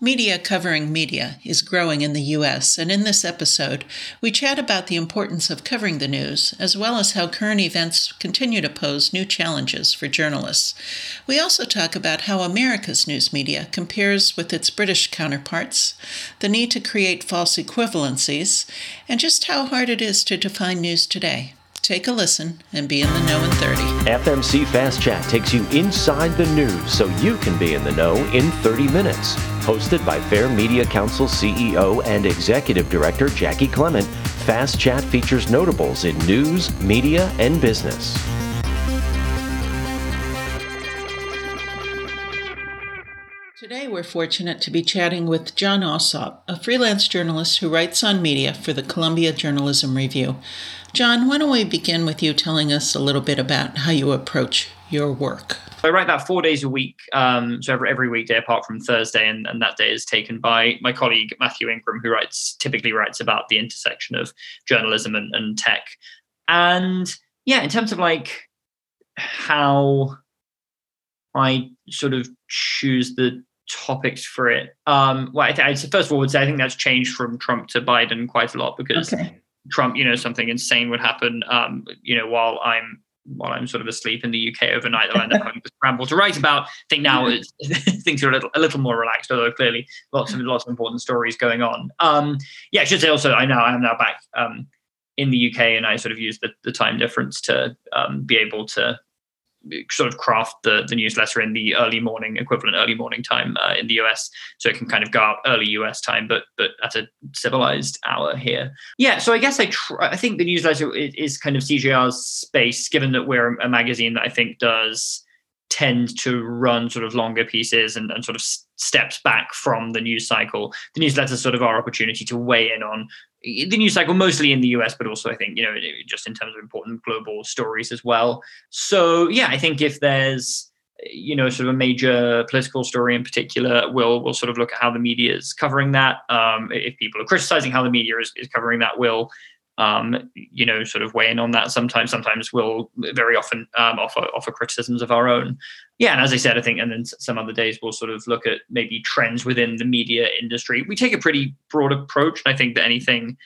Media covering media is growing in the U.S., and in this episode, we chat about the importance of covering the news, as well as how current events continue to pose new challenges for journalists. We also talk about how America's news media compares with its British counterparts, the need to create false equivalencies, and just how hard it is to define news today. Take a listen and be in the know in 30. FMC Fast Chat takes you inside the news so you can be in the know in 30 minutes. Hosted by Fair Media Council CEO and Executive Director Jaci Clement, Fast Chat features notables in news, media, and business. Today, we're fortunate to be chatting with Jon Allsop, a freelance journalist who writes on media for the Columbia Journalism Review. Jon, why don't we begin with you telling us a little bit about how you approach your work? I write that four days a week, um, so every, every weekday apart from Thursday, and, and that day is taken by my colleague Matthew Ingram, who writes typically writes about the intersection of journalism and, and tech. And yeah, in terms of like how I sort of choose the topics for it. Um, well, I, th- first of all, would say I think that's changed from Trump to Biden quite a lot because okay. Trump, you know, something insane would happen, um, you know, while I'm while I'm sort of asleep in the UK overnight that I end up having to scramble to write about. I think now things are a little, a little more relaxed, although clearly lots of lots of important stories going on. Um, yeah, I should say also I now I am now back um, in the UK and I sort of use the, the time difference to um, be able to sort of craft the, the newsletter in the early morning equivalent early morning time uh, in the US so it can kind of go out early US time but but at a civilized hour here. Yeah so I guess I tr- I think the newsletter is kind of CJR's space given that we're a magazine that I think does tend to run sort of longer pieces and, and sort of steps back from the news cycle. The newsletter is sort of our opportunity to weigh in on the news cycle mostly in the US, but also I think, you know, just in terms of important global stories as well. So yeah, I think if there's you know sort of a major political story in particular we'll we'll sort of look at how the media is covering that um, if people are criticizing how the media is, is covering that we'll um, you know, sort of weigh in on that. Sometimes, sometimes we'll very often um, offer offer criticisms of our own. Yeah, and as I said, I think, and then some other days we'll sort of look at maybe trends within the media industry. We take a pretty broad approach, and I think that anything,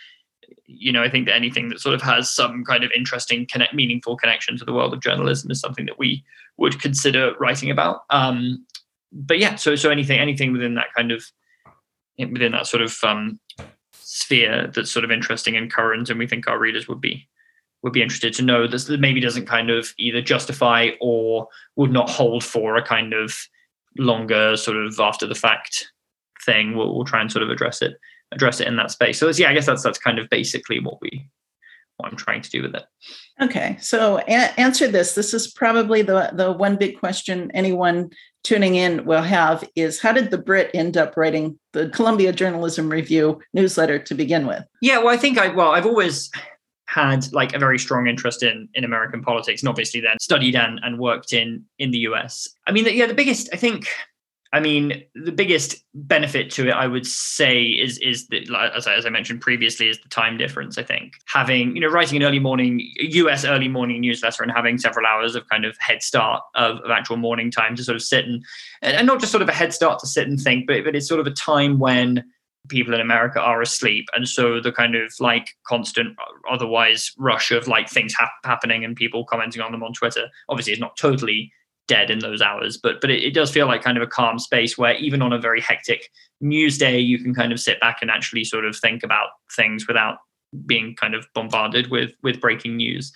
you know, I think that anything that sort of has some kind of interesting, connect, meaningful connection to the world of journalism is something that we would consider writing about. Um, but yeah, so so anything anything within that kind of within that sort of um, sphere that's sort of interesting and current, and we think our readers would be would be interested to know that maybe doesn't kind of either justify or would not hold for a kind of longer sort of after the fact thing. We'll, we'll try and sort of address it address it in that space. So yeah, I guess that's that's kind of basically what we what I'm trying to do with it. Okay, so a- answer this. This is probably the the one big question anyone tuning in will have is how did the Brit end up writing the Columbia Journalism Review newsletter to begin with? Yeah, well, I think I well, I've always had like a very strong interest in in American politics and obviously then studied and, and worked in in the US. I mean, yeah, the biggest I think I mean, the biggest benefit to it, I would say, is is that, as I, as I mentioned previously, is the time difference. I think having you know writing an early morning U.S. early morning newsletter and having several hours of kind of head start of, of actual morning time to sort of sit and and not just sort of a head start to sit and think, but but it's sort of a time when people in America are asleep, and so the kind of like constant otherwise rush of like things ha- happening and people commenting on them on Twitter obviously is not totally dead in those hours. But but it, it, does feel like kind of a calm space where even on a very hectic news day you can kind of sit back and actually sort of think about things without being kind of bombarded with with breaking news.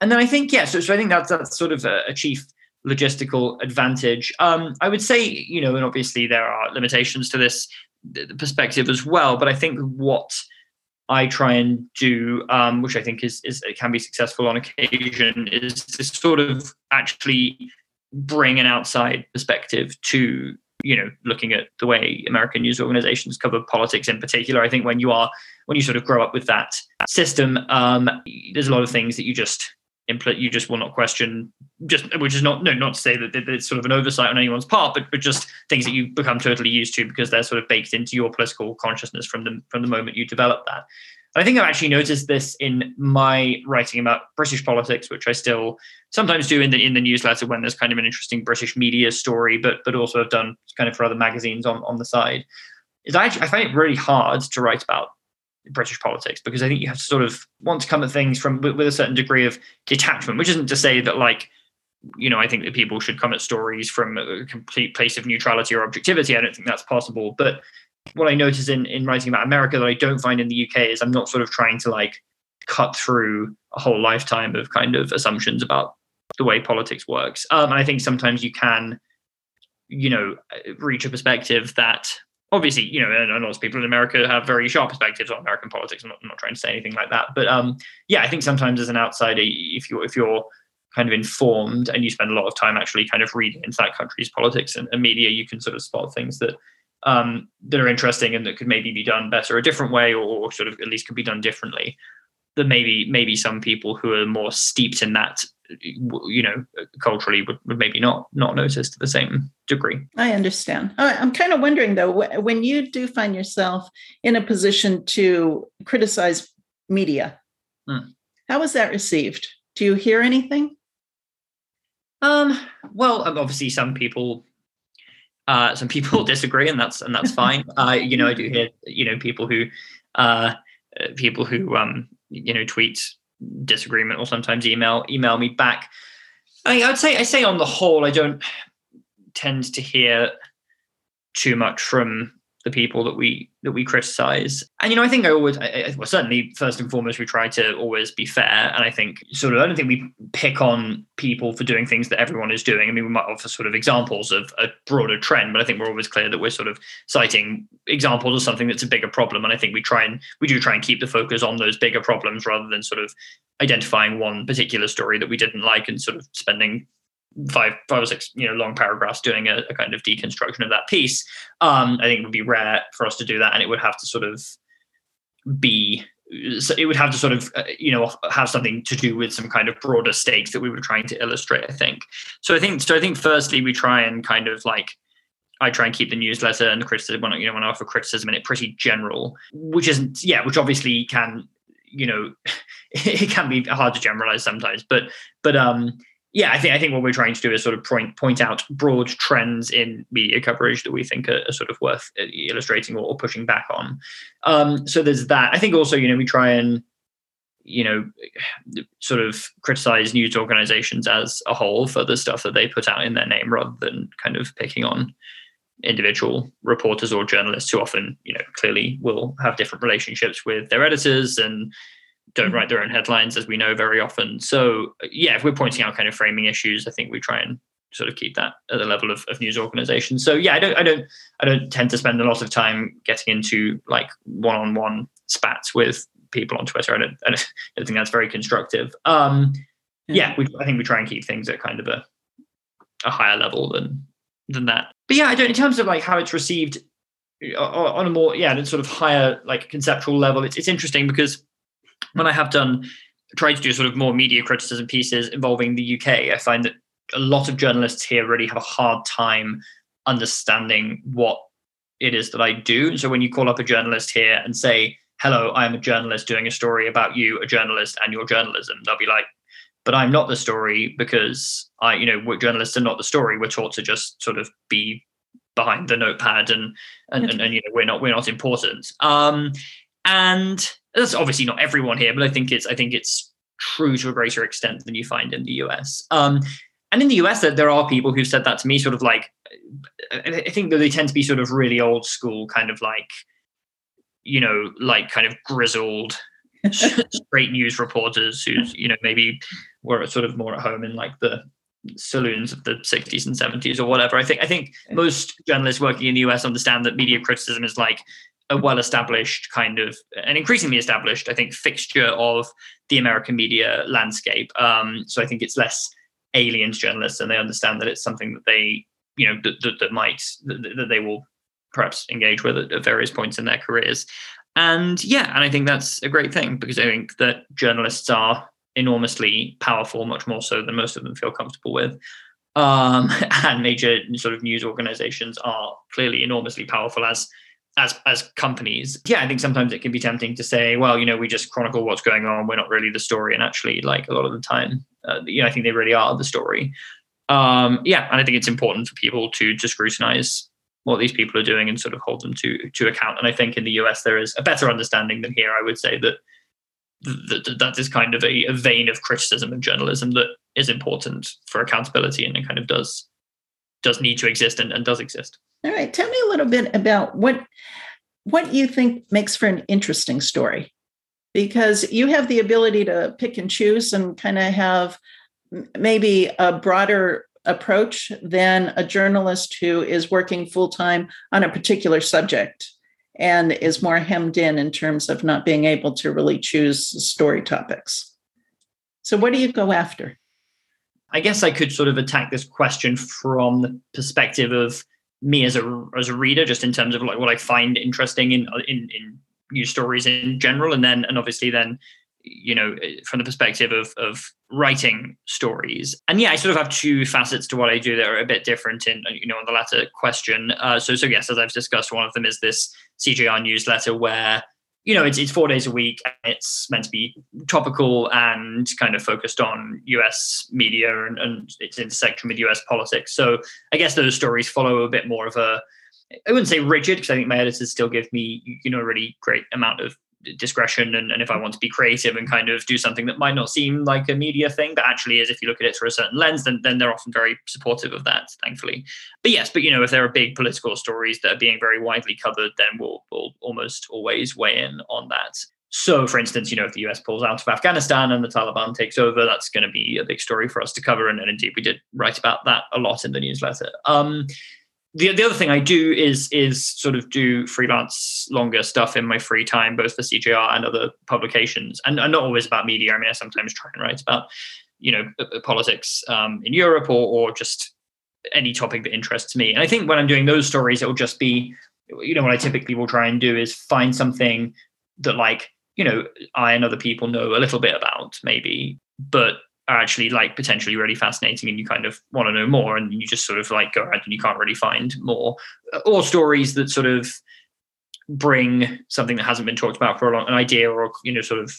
And then i think yeah so, so i think that's that's sort of a, a chief logistical advantage. Um, i would say you know and obviously there are limitations to this perspective as well but i think what I try and do, um, which I think is, is it can be successful on occasion, is to sort of actually bring an outside perspective to you know, looking at the way American news organizations cover politics in particular, I think when you are when you sort of grow up with that system, um, there's a lot of things that you just implement you just will not question just which is not no not to say that it's sort of an oversight on anyone's part but but just things that you become totally used to because they're sort of baked into your political consciousness from the from the moment you develop that I think I've actually noticed this in my writing about British politics, which I still sometimes do in the in the newsletter when there's kind of an interesting British media story, but but also have done kind of for other magazines on, on the side. Is I I find it really hard to write about British politics because I think you have to sort of want to come at things from with a certain degree of detachment, which isn't to say that like you know I think that people should come at stories from a complete place of neutrality or objectivity. I don't think that's possible, but what I notice in in writing about America that I don't find in the UK is I'm not sort of trying to like cut through a whole lifetime of kind of assumptions about the way politics works. Um, and I think sometimes you can, you know, reach a perspective that obviously, you know, and lots of people in America have very sharp perspectives on American politics. I'm not, I'm not trying to say anything like that, but um, yeah, I think sometimes as an outsider, if you're if you're kind of informed and you spend a lot of time actually kind of reading into that country's politics and, and media, you can sort of spot things that um, that are interesting and that could maybe be done better a different way or, or sort of at least could be done differently. That maybe maybe some people who are more steeped in that you know culturally would, would maybe not not notice to the same degree. I understand. I'm kind of wondering though when you do find yourself in a position to criticize media hmm. how is that received? Do you hear anything? Um well obviously some people uh, some people disagree, and that's and that's fine. Uh, you know, I do hear you know people who uh, people who um, you know tweet disagreement or sometimes email email me back. I, I would say I say on the whole, I don't tend to hear too much from the people that we that we criticize. And you know i think i always I, I, well certainly first and foremost we try to always be fair. And i think sort of i don't think we pick on people for doing things that everyone is doing. I mean we might offer sort of examples of a broader trend but i think we're always clear that we're sort of citing examples of something that's a bigger problem. And i think we try and we do try and keep the focus on those bigger problems rather than sort of identifying one particular story that we didn't like and sort of spending five five or six you know long paragraphs doing a, a kind of deconstruction of that piece um, i think it would be rare for us to do that and it would have to sort of be so it would have to sort of uh, you know have something to do with some kind of broader stakes that we were trying to illustrate i think. So i think so i think firstly we try and kind of like I try and keep the newsletter and the criticism you know when I offer criticism in it pretty general, which isn't yeah, which obviously can you know it can be hard to generalize sometimes, but but um yeah, I think I think what we're trying to do is sort of point point out broad trends in media coverage that we think are, are sort of worth uh, illustrating or, or pushing back on. Um, so there's that. I think also, you know, we try and you know sort of criticize news organizations as a whole for the stuff that they put out in their name rather than kind of picking on individual reporters or journalists who often you know clearly will have different relationships with their editors and don't write their own headlines, as we know very often. So, yeah, if we're pointing out kind of framing issues, I think we try and sort of keep that at the level of, of news organizations. So, yeah, I don't, I don't, I don't tend to spend a lot of time getting into like one-on-one spats with people on Twitter. I don't, I don't, I don't think that's very constructive. Um, yeah, we, I think we try and keep things at kind of a a higher level than than that. But yeah, I don't. In terms of like how it's received uh, on a more yeah, sort of higher like conceptual level, it's it's interesting because when I have done tried to do sort of more media criticism pieces involving the UK, I find that a lot of journalists here really have a hard time understanding what it is that I do. So when you call up a journalist here and say, "Hello, I am a journalist doing a story about you, a journalist, and your journalism," they'll be like, "But I'm not the story because I, you know, journalists are not the story. We're taught to just sort of be behind the notepad and and, and, and you know we're not we're not important." Um, and that's obviously not everyone here, but I think it's I think it's true to a greater extent than you find in the US. Um, and in the US, there are people who've said that to me, sort of like I think that they tend to be sort of really old school, kind of like you know, like kind of grizzled straight news reporters who's you know maybe were sort of more at home in like the saloons of the 60s and 70s or whatever. I think I think most journalists working in the US understand that media criticism is like a well established kind of an increasingly established, I think, fixture of the American media landscape. Um, so I think it's less alien to journalists and they understand that it's something that they you know that, that, that might that, that, they will perhaps engage with at, various points in their careers. And yeah, and I think that's a great thing because I think that journalists are enormously powerful, much more so than most of them feel comfortable with. Um, and major sort of news organizations are clearly enormously powerful as as as companies. Yeah, I think sometimes it can be tempting to say, well, you know, we just chronicle what's going on. We're not really the story, and actually, like a lot of the time, uh, you know, I think they really are the story. Um, yeah, and I think it's important for people to to scrutinize what these people are doing and sort of hold them to to account. And I think in the US there is a better understanding than here. I would say that that, that is kind of a, a vein of criticism of journalism that is important for accountability and it kind of does does need to exist and, and does exist. All right. Tell me a little bit about what what you think makes for an interesting story. Because you have the ability to pick and choose and kind of have maybe a broader approach than a journalist who is working full time on a particular subject and is more hemmed in in terms of not being able to really choose story topics. So, what do you go after? I guess I could sort of attack this question from the perspective of me as a as a reader, just in terms of like what I find interesting in in, in news stories in general, and then and obviously then you know from the perspective of of writing stories. And yeah i sort of have two facets to what i do that are a bit different in you know on the latter question. Uh, so so yes as i've discussed one of them is this CJR newsletter where you know it's, it's four days a week and it's meant to be topical and kind of focused on us media and, and its intersection with us politics. So i guess those stories follow a bit more of a i wouldn't say rigid because i think my editors still give me you know a really great amount of discretion and, and if I want to be creative and kind of do something that might not seem like a media thing, but actually is if you look at it through a certain lens, then then they're often very supportive of that, thankfully. But yes, but you know, if there are big political stories that are being very widely covered, then we'll we'll almost always weigh in on that. So, for instance, you know, if the US pulls out of Afghanistan and the Taliban takes over, that's going to be a big story for us to cover. And, and indeed, we did write about that a lot in the newsletter. Um, the, the other thing I do is is sort of do freelance longer stuff in my free time, both for CJR and other publications, and, and not always about media. I mean, I sometimes try and write about you know politics um, in Europe or or just any topic that interests me. And I think when I'm doing those stories, it will just be you know what I typically will try and do is find something that like you know I and other people know a little bit about maybe, but are actually like potentially really fascinating and you kind of want to know more and you just sort of like go around and you can't really find more. Or stories that sort of bring something that hasn't been talked about for a long an idea or you know sort of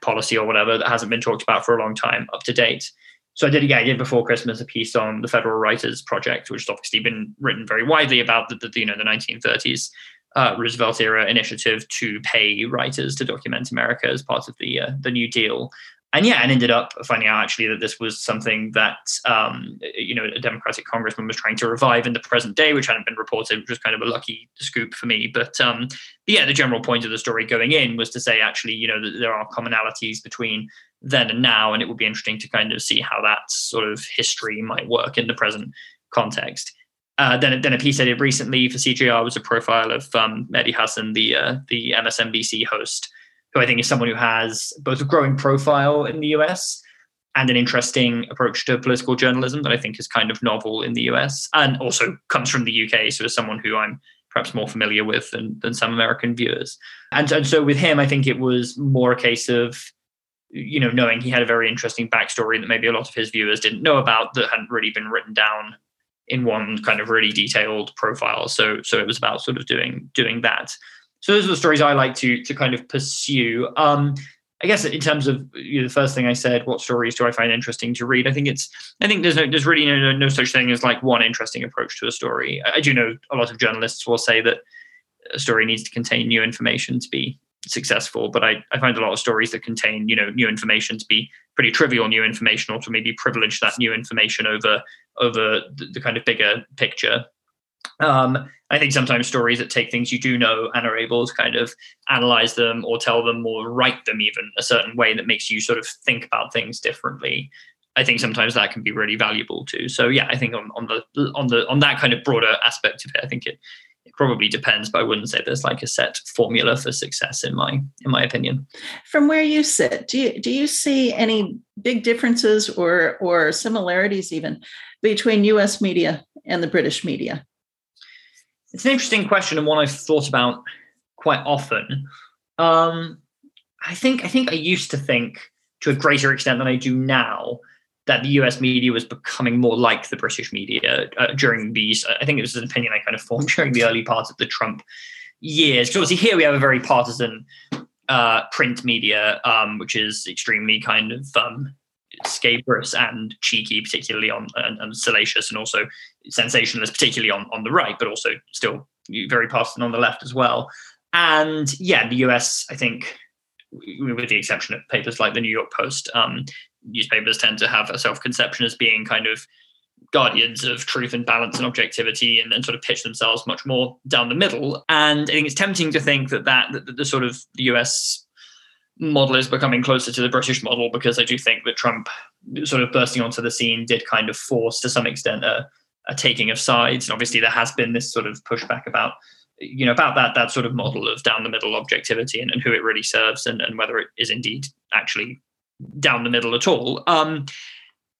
policy or whatever that hasn't been talked about for a long time up to date. So I did, yeah, I did before Christmas a piece on the Federal Writers Project, which has obviously been written very widely about the, the you know the 1930s uh, Roosevelt era initiative to pay writers to document America as part of the uh, the New Deal and yeah, and ended up finding out actually that this was something that um, you know a Democratic congressman was trying to revive in the present day, which hadn't been reported, which was kind of a lucky scoop for me. But um, yeah, the general point of the story going in was to say actually, you know, that there are commonalities between then and now, and it would be interesting to kind of see how that sort of history might work in the present context. Uh, then, then a piece I did recently for CJR was a profile of um, Mehdi Hasan, the uh, the MSNBC host who I think is someone who has both a growing profile in the US and an interesting approach to political journalism that I think is kind of novel in the US and also comes from the UK. So, as someone who I'm perhaps more familiar with than, than some American viewers. And, and so, with him, I think it was more a case of you know knowing he had a very interesting backstory that maybe a lot of his viewers didn't know about that hadn't really been written down in one kind of really detailed profile so so it was about sort of doing doing that so those are the stories I like to to kind of pursue. Um, I guess in terms of you know, the first thing I said, what stories do I find interesting to read? I think it's I think there's no, there's really no, no such thing as like one interesting approach to a story. I, I do know a lot of journalists will say that a story needs to contain new information to be successful, but I, I find a lot of stories that contain you know new information to be pretty trivial new information, or to maybe privilege that new information over over the, the kind of bigger picture. Um, I think sometimes stories that take things you do know and are able to kind of analyze them or tell them or write them even a certain way that makes you sort of think about things differently. I think sometimes that can be really valuable too. So yeah, I think on, on the on the on that kind of broader aspect of it, I think it it probably depends, but I wouldn't say there's like a set formula for success in my in my opinion. From where you sit, do you do you see any big differences or or similarities even between US media and the British media? It's an interesting question and one I've thought about quite often. Um, I think I think I used to think to a greater extent than I do now that the US media was becoming more like the British media uh, during these. I think it was an opinion I kind of formed during the early part of the Trump years. Because obviously here we have a very partisan uh, print media, um, which is extremely kind of um, scabrous and cheeky, particularly on and, and, salacious, and also sensationalist, particularly on on the right, but also still very partisan on the left as well. And yeah, the US, I think, with the exception of papers like the New York Post, um, newspapers tend to have a self-conception as being kind of guardians of truth and balance and objectivity and, and sort of pitch themselves much more down the middle. And I think it's tempting to think that that, that the sort of the US model is becoming closer to the British model because I do think that Trump sort of bursting onto the scene did kind of force to some extent a, a taking of sides. And obviously there has been this sort of pushback about you know about that that sort of model of down the middle objectivity and, and who it really serves and, and whether it is indeed actually down the middle at all. Um,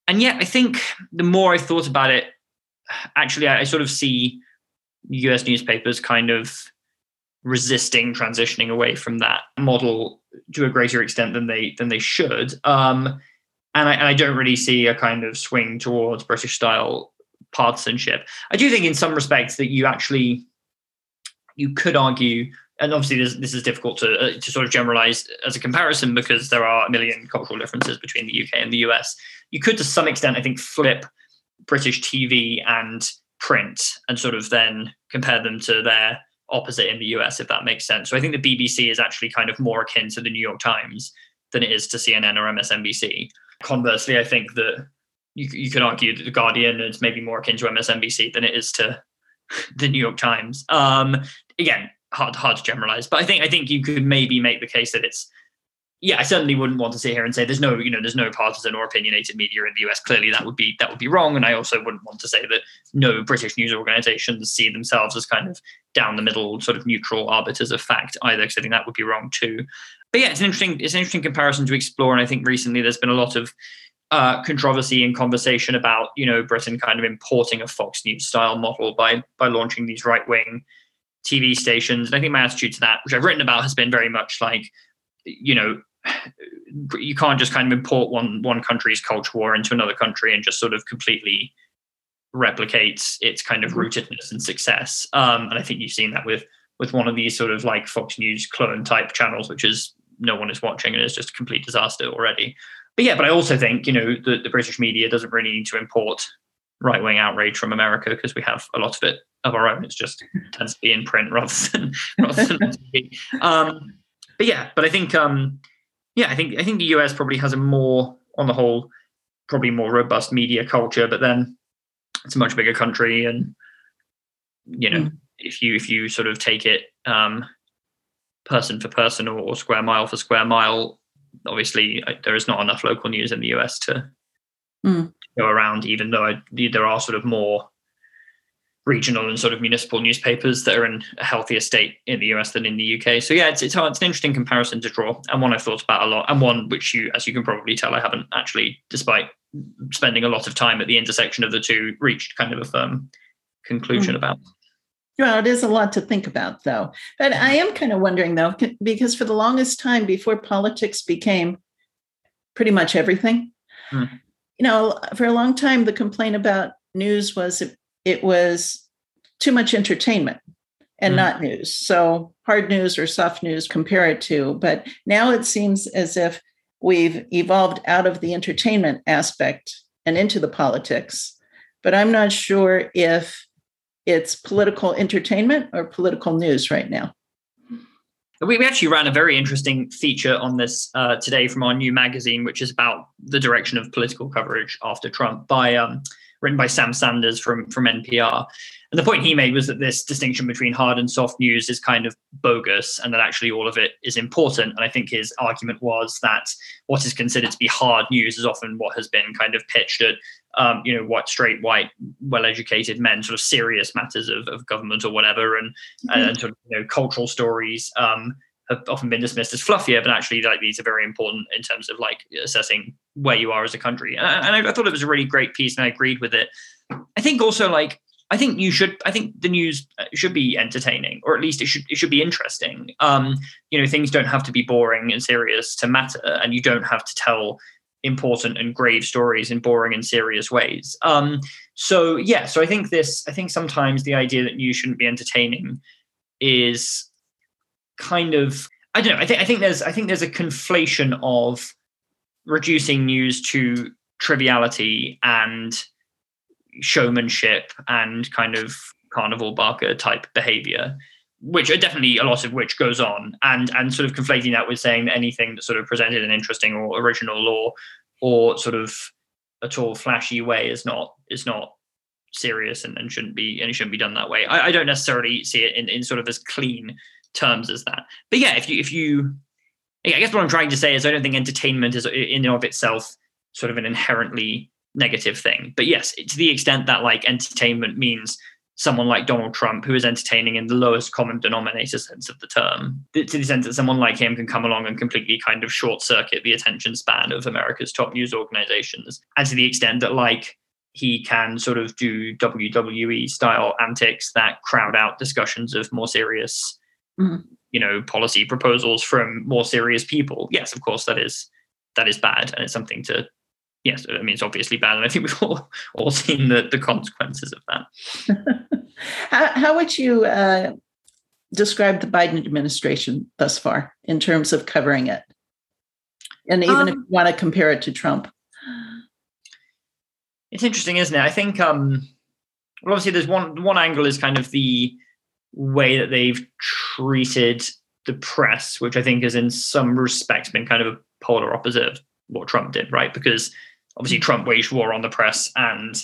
and yet, I think the more I thought about it, actually, I, I sort of see US newspapers kind of resisting transitioning away from that model to a greater extent than they than they should. Um, and I, and I don't really see a kind of swing towards British style partisanship. I do think, in some respects, that you actually you could argue and obviously this, this is difficult to, uh, to sort of generalize as a comparison because there are a million cultural differences between the UK and the US. You could, to some extent, I think, flip British TV and print and sort of then compare them to their opposite in the US, if that makes sense. So I think the BBC is actually kind of more akin to the New York Times than it is to CNN or MSNBC. Conversely, I think that you, you could argue that the Guardian is maybe more akin to MSNBC than it is to the New York Times. Um, again, hard hard to generalize, but I think I think you could maybe make the case that it's yeah, I certainly wouldn't want to sit here and say there's no, you know, there's no partisan or opinionated media in the US. Clearly, that would be that would be wrong. And I also wouldn't want to say that no British news organizations see themselves as kind of down the middle, sort of neutral arbiters of fact either, because I think that would be wrong too. But yeah, it's an interesting, it's an interesting comparison to explore. And I think recently there's been a lot of uh, controversy and conversation about, you know, Britain kind of importing a Fox News style model by by launching these right wing TV stations. And I think my attitude to that, which I've written about, has been very much like, you know, you can't just kind of import one one country's culture war into another country and just sort of completely replicate its kind of mm-hmm. rootedness and success. Um, and I think you've seen that with with one of these sort of like Fox News clone type channels, which is no one is watching and it's just a complete disaster already. But yeah, but I also think you know the, the British media doesn't really need to import right wing outrage from America because we have a lot of it of our own. It's just tends to be in print rather than rather than TV. Um, but yeah, but I think um, yeah, I think I think the US probably has a more on the whole probably more robust media culture, but then it's a much bigger country and you know mm. if you if you sort of take it um, person for person or, or, square mile for square mile obviously I, there is not enough local news in the us to mm. go around even though I, there are sort of more regional and sort of municipal newspapers that are in a healthier state in the US than in the UK. So yeah, it's it's, hard, it's an interesting comparison to draw, and one I've thought about a lot, and one which you, as you can probably tell, I haven't actually, despite spending a lot of time at the intersection of the two, reached kind of a firm conclusion mm. about. Well, it is a lot to think about, though. But I am kind of wondering, though, because for the longest time before politics became pretty much everything, mm. you know, for a long time, the complaint about news was it, it was too much entertainment and mm. not news. So hard news or soft news, compare it to. But now it seems as if we've evolved out of the entertainment aspect and into the politics. But I'm not sure if it's political entertainment or political news right now. We, actually ran a very interesting feature on this uh, today from our new magazine, which is about the direction of political coverage after Trump by um, written by Sam Sanders from from NPR. And the point he made was that this distinction between hard and soft news is kind of bogus and that actually all of it is important. And I think his argument was that what is considered to be hard news is often what has been kind of pitched at, um, you know, what straight, white, well educated men, sort of serious matters of, of government or whatever, and, mm-hmm. and sort of, you know, cultural stories. Um, have often been dismissed as fluffier, but actually, like these are very important in terms of like assessing where you are as a country. And, I, and I thought it was a really great piece, and I agreed with it. I think also like I think you should. I think the news uh, should be entertaining, or at least it should. It should be interesting. Um, you know, things don't have to be boring and serious to matter, and you don't have to tell important and grave stories in boring and serious ways. Um, so yeah, so I think this. I think sometimes the idea that news shouldn't be entertaining is kind of. I don't know. I think. I think there's. I think there's a conflation of reducing news to triviality and showmanship and kind of carnival barker type behavior which are definitely a lot of which goes on. And and sort of conflating that with saying that anything that sort of presented an interesting or original or or sort of at all flashy way is not is not serious and, and shouldn't be and it shouldn't be done that way. I, I don't necessarily see it in, in sort of as clean terms as that. But yeah if you if you i guess what i'm trying to say is i don't think entertainment is in and of itself sort of an inherently negative thing. But yes, to the extent that like entertainment means someone like Donald Trump, who is entertaining in the lowest common denominator sense of the term, to the extent that someone like him can come along and completely kind of short circuit the attention span of America's top news organizations, and to the extent that like he can sort of do WWE style antics that crowd out discussions of more serious, mm-hmm. you know, policy proposals from more serious people. Yes, of course, that is that is bad, and it's something to yes, I mean it's obviously bad, and I think we've all all seen the the consequences of that. how, how, would you uh, describe the Biden administration thus far in terms of covering it, and even um, if you want to compare it to Trump? It's interesting, isn't it? I think um, well, obviously there's one one angle is kind of the way that they've treated the press, which I think is in some respects been kind of a polar opposite of what Trump did, right? Because obviously Trump waged war on the press and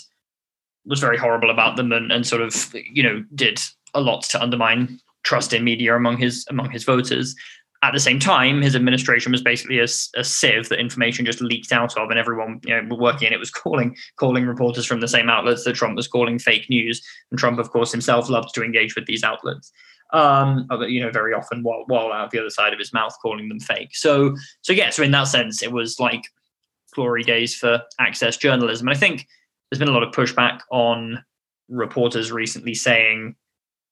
was very horrible about them and, and sort of you know did a lot to undermine trust in media among his among his voters. At the same time, his administration was basically a, a sieve that information just leaked out of, and everyone you know working in it was calling calling reporters from the same outlets that Trump was calling fake news. And Trump, of course, himself loved to engage with these outlets um you know very often while while out the other side of his mouth calling them fake so so yeah so in that sense it was like glory days for access journalism. And I think there's been a lot of pushback on reporters recently saying,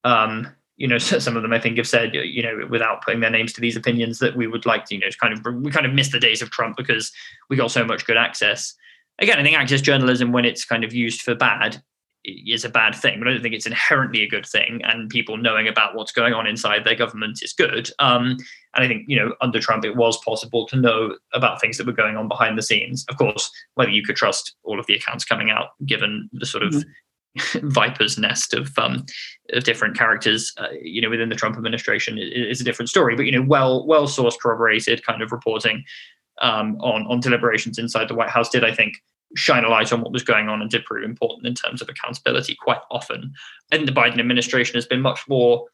um, you know, some of them I think have said, you know, without putting their names to these opinions, that we would like to, you know, kind of we kind of miss the days of Trump because we got so much good access. Again, I think access journalism, when it's kind of used for bad, is a bad thing, but I don't think it's inherently a good thing. And people knowing about what's going on inside their government is good. Um, and I think you know under Trump it was possible to know about things that were going on behind the scenes. Of course, whether you could trust all of the accounts coming out, given the sort of mm-hmm. viper's nest of um, of different characters, uh, you know, within the Trump administration is, is, a different story. But you know, well well sourced, corroborated kind of reporting um, on on deliberations inside the White House did, I think, shine a light on what was going on and did prove important in terms of accountability quite often. And the Biden administration has been much more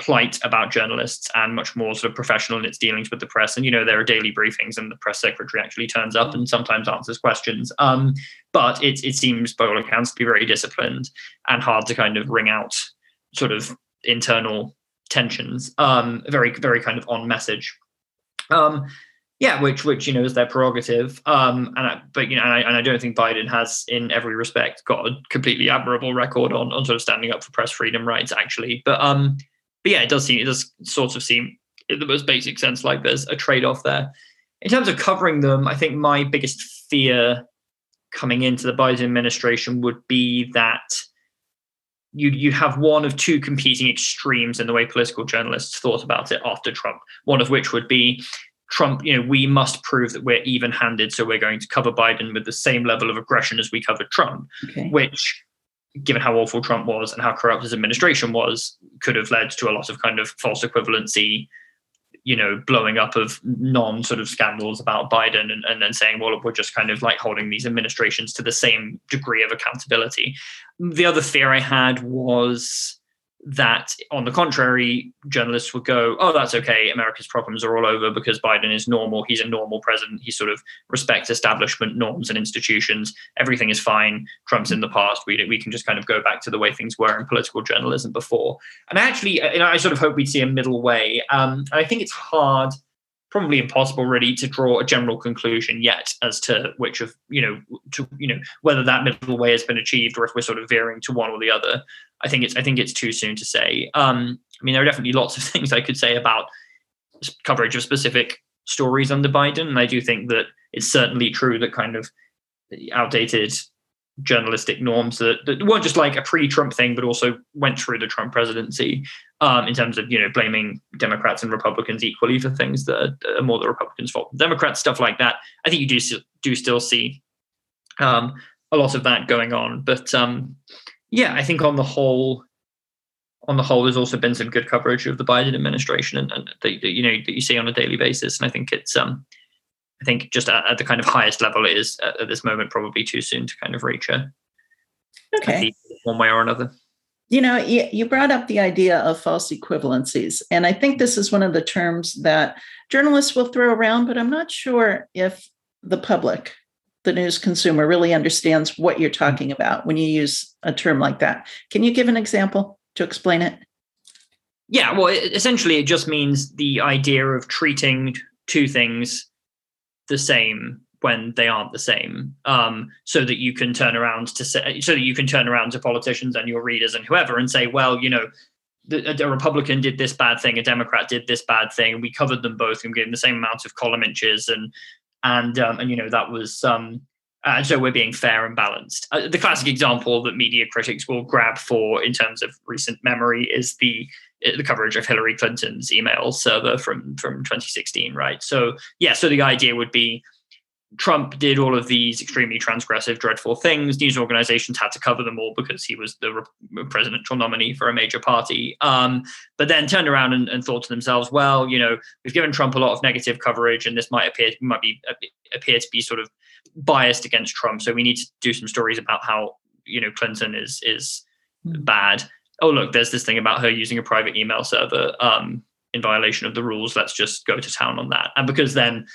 plight about journalists and much more sort of professional in its dealings with the press. And you know, there are daily briefings, and the press secretary actually turns up and sometimes answers questions. Um, but it it seems, by all accounts, to be very disciplined and hard to kind of wring out sort of internal tensions. Um, very very kind of on message. Um, yeah, which which you know is their prerogative. Um, and I, but you know, and I, and I don't think Biden has, in every respect, got a completely admirable record on on sort of standing up for press freedom rights, actually. But um, but yeah, it does seem it does sort of seem in the most basic sense like there's a trade off there. In terms of covering them, I think my biggest fear coming into the Biden administration would be that you you have one of two competing extremes in the way political journalists thought about it after Trump. One of which would be Trump, you know, we must prove that we're even handed. So we're going to cover Biden with the same level of aggression as we covered Trump, okay. which, given how awful Trump was and how corrupt his administration was, could have led to a lot of kind of false equivalency you know, blowing up of non sort of scandals about Biden and, and then saying, well, we're just kind of like holding these administrations to the same degree of accountability. The other fear I had was that on the contrary journalists would go oh that's okay america's problems are all over because biden is normal. He's a normal president. He sort of respects establishment norms and institutions. Everything is fine. Trump's in the past. We, we can just kind of go back to the way things were in political journalism before. And actually you know, i sort of hope we'd see a middle way. Um, i think it's hard probably impossible really to draw a general conclusion yet as to which of you know to you know whether that middle way has been achieved or if we're sort of veering to one or the other. I think it's i think it's too soon to say. Um i mean there are definitely lots of things i could say about coverage of specific stories under biden and i do think that it's certainly true that kind of outdated journalistic norms that, that weren't just like a pre-Trump thing, but also went through the Trump presidency um, in terms of you know blaming Democrats and Republicans equally for things that are more the Republicans' fault. Democrats stuff like that. I think you do do still see um, a lot of that going on, but um, yeah, I think on the whole. On the whole, there's also been some good coverage of the Biden administration, and, and that, you know that you see on a daily basis. And I think it's um, I think just at, at the kind of highest level it is at, at, this moment probably too soon to kind of reach a okay one way or another. You know, you brought up the idea of false equivalencies, and I think this is one of the terms that journalists will throw around, but I'm not sure if the public, the news consumer, really understands what you're talking about when you use a term like that. Can you give an example to explain it? Yeah, well, essentially, it just means the idea of treating two things the same when they aren't the same um, so that you can turn around to say so that you can turn around to politicians and your readers and whoever and say well you know a republican did this bad thing a democrat did this bad thing and we covered them both and gave them the same amount of column inches and and um, and you know that was um and so we're being fair and balanced. Uh, the classic example that media critics will grab for in terms of recent memory is the the coverage of Hillary Clinton's email server from from 2016, right? So yeah, so the idea would be Trump did all of these extremely transgressive, dreadful things. News organizations had to cover them all because he was the re- presidential nominee for a major party. Um, but then turned around and, and, thought to themselves, well, you know, we've given Trump a lot of negative coverage, and this might appear might be appear to be sort of biased against Trump. So we need to do some stories about how you know Clinton is is mm. bad oh look, there's this thing about her using a private email server um, in violation of the rules. Let's just go to town on that. And because then,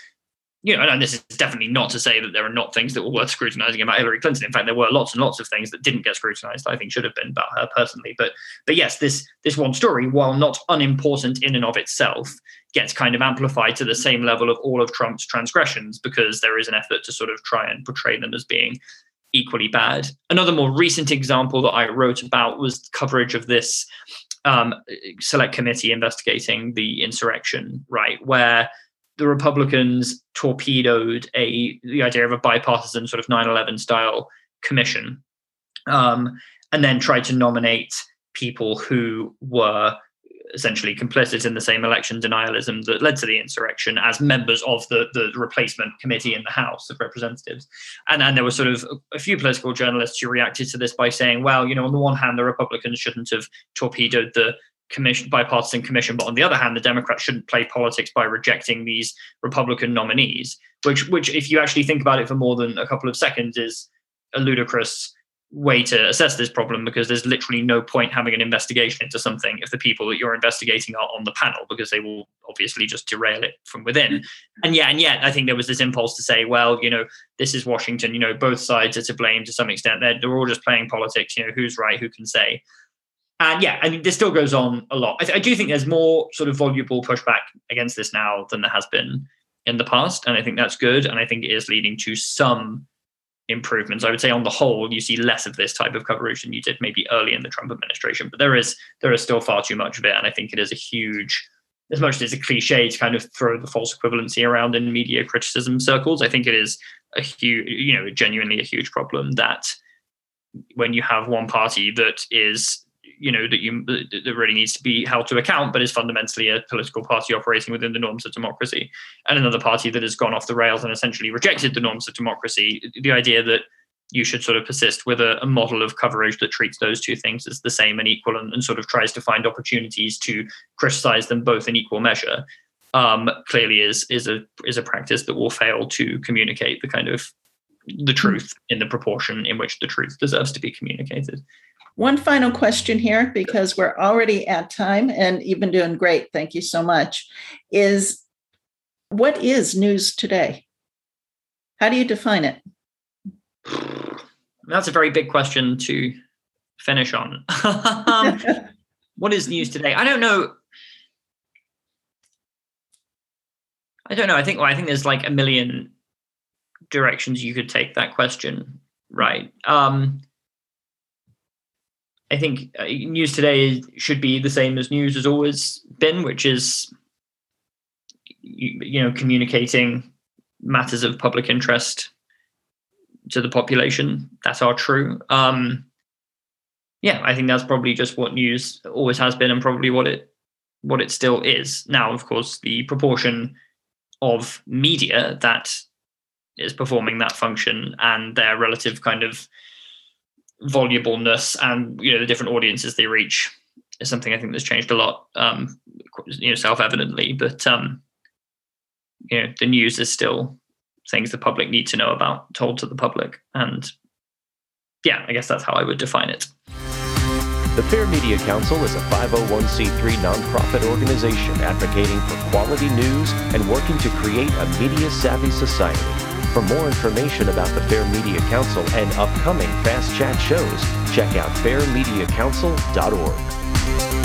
you know, and this is definitely not to say that there are not things that were worth scrutinizing about Hillary Clinton. In fact, there were lots and lots of things that didn't get scrutinized. I think should have been about her personally. But but yes, this this one story, while not unimportant in and of itself, gets kind of amplified to the same level of all of Trump's transgressions because there is an effort to sort of try and portray them as being equally bad. Another more recent example that I wrote about was coverage of this um, select committee investigating the insurrection, right, where the Republicans torpedoed a the idea of a bipartisan sort of 9/11 style commission, um, and then tried to nominate people who were essentially complicit in the same election denialism that led to the insurrection as members of the, the replacement committee in the House of Representatives. And, and there were sort of a few political journalists who reacted to this by saying, well, you know, on the one hand, the Republicans shouldn't have torpedoed the commission bipartisan commission but on the other hand the democrats shouldn't play politics by rejecting these republican nominees which which if you actually think about it for more than a couple of seconds is a ludicrous way to assess this problem because there's literally no point having an investigation into something if the people that you're investigating are on the panel because they will obviously just derail it from within. And yeah and yet i think there was this impulse to say well you know this is washington you know both sides are to blame to some extent. They're, they're all just playing politics you know who's right who can say and yeah i mean this still goes on a lot I, I do think there's more sort of voluble pushback against this now than there has been in the past and i think that's good and i think it is leading to some improvements. I would say on the whole, you see less of this type of coverage than you did maybe early in the Trump administration. But there is there is still far too much of it, and I think it is a huge, as much as it's a cliche to kind of throw the false equivalency around in media criticism circles. I think it is a huge, you know, genuinely a huge problem that when you have one party that is you know that you that really needs to be held to account, but is fundamentally a political party operating within the norms of democracy, and another party that has gone off the rails and essentially rejected the norms of democracy. The idea that you should sort of persist with a, a model of coverage that treats those two things as the same and equal, and, and sort of tries to find opportunities to criticize them both in equal measure. um, clearly is is a is a practice that will fail to communicate the kind of the truth in the proportion in which the truth deserves to be communicated. One final question here, because we're already at time and you've been doing great. Thank you so much. Is what is news today? How do you define it? That's a very big question to finish on. um, what is news today? I don't know. I don't know. I think well, I think there's like a million directions you could take that question, right? Um, I think uh, news today should be the same as news has always been, which is you, know communicating matters of public interest to the population that are true. Um, yeah, I think that's probably just what news always has been, and probably what it what it still is. Now, of course, the proportion of media that is performing that function and their relative kind of volubleness and you know the different audiences they reach is something I think that's changed a lot. Um, you know, self-evidently, but um, you know, the news is still things the public need to know about, told to the public, and yeah, I guess that's how I would define it. The Fair Media Council is a 501c3 nonprofit organization advocating for quality news and working to create a media savvy society. For more information about the Fair Media Council and upcoming Fast Chat shows, check out fairmediacouncil.org.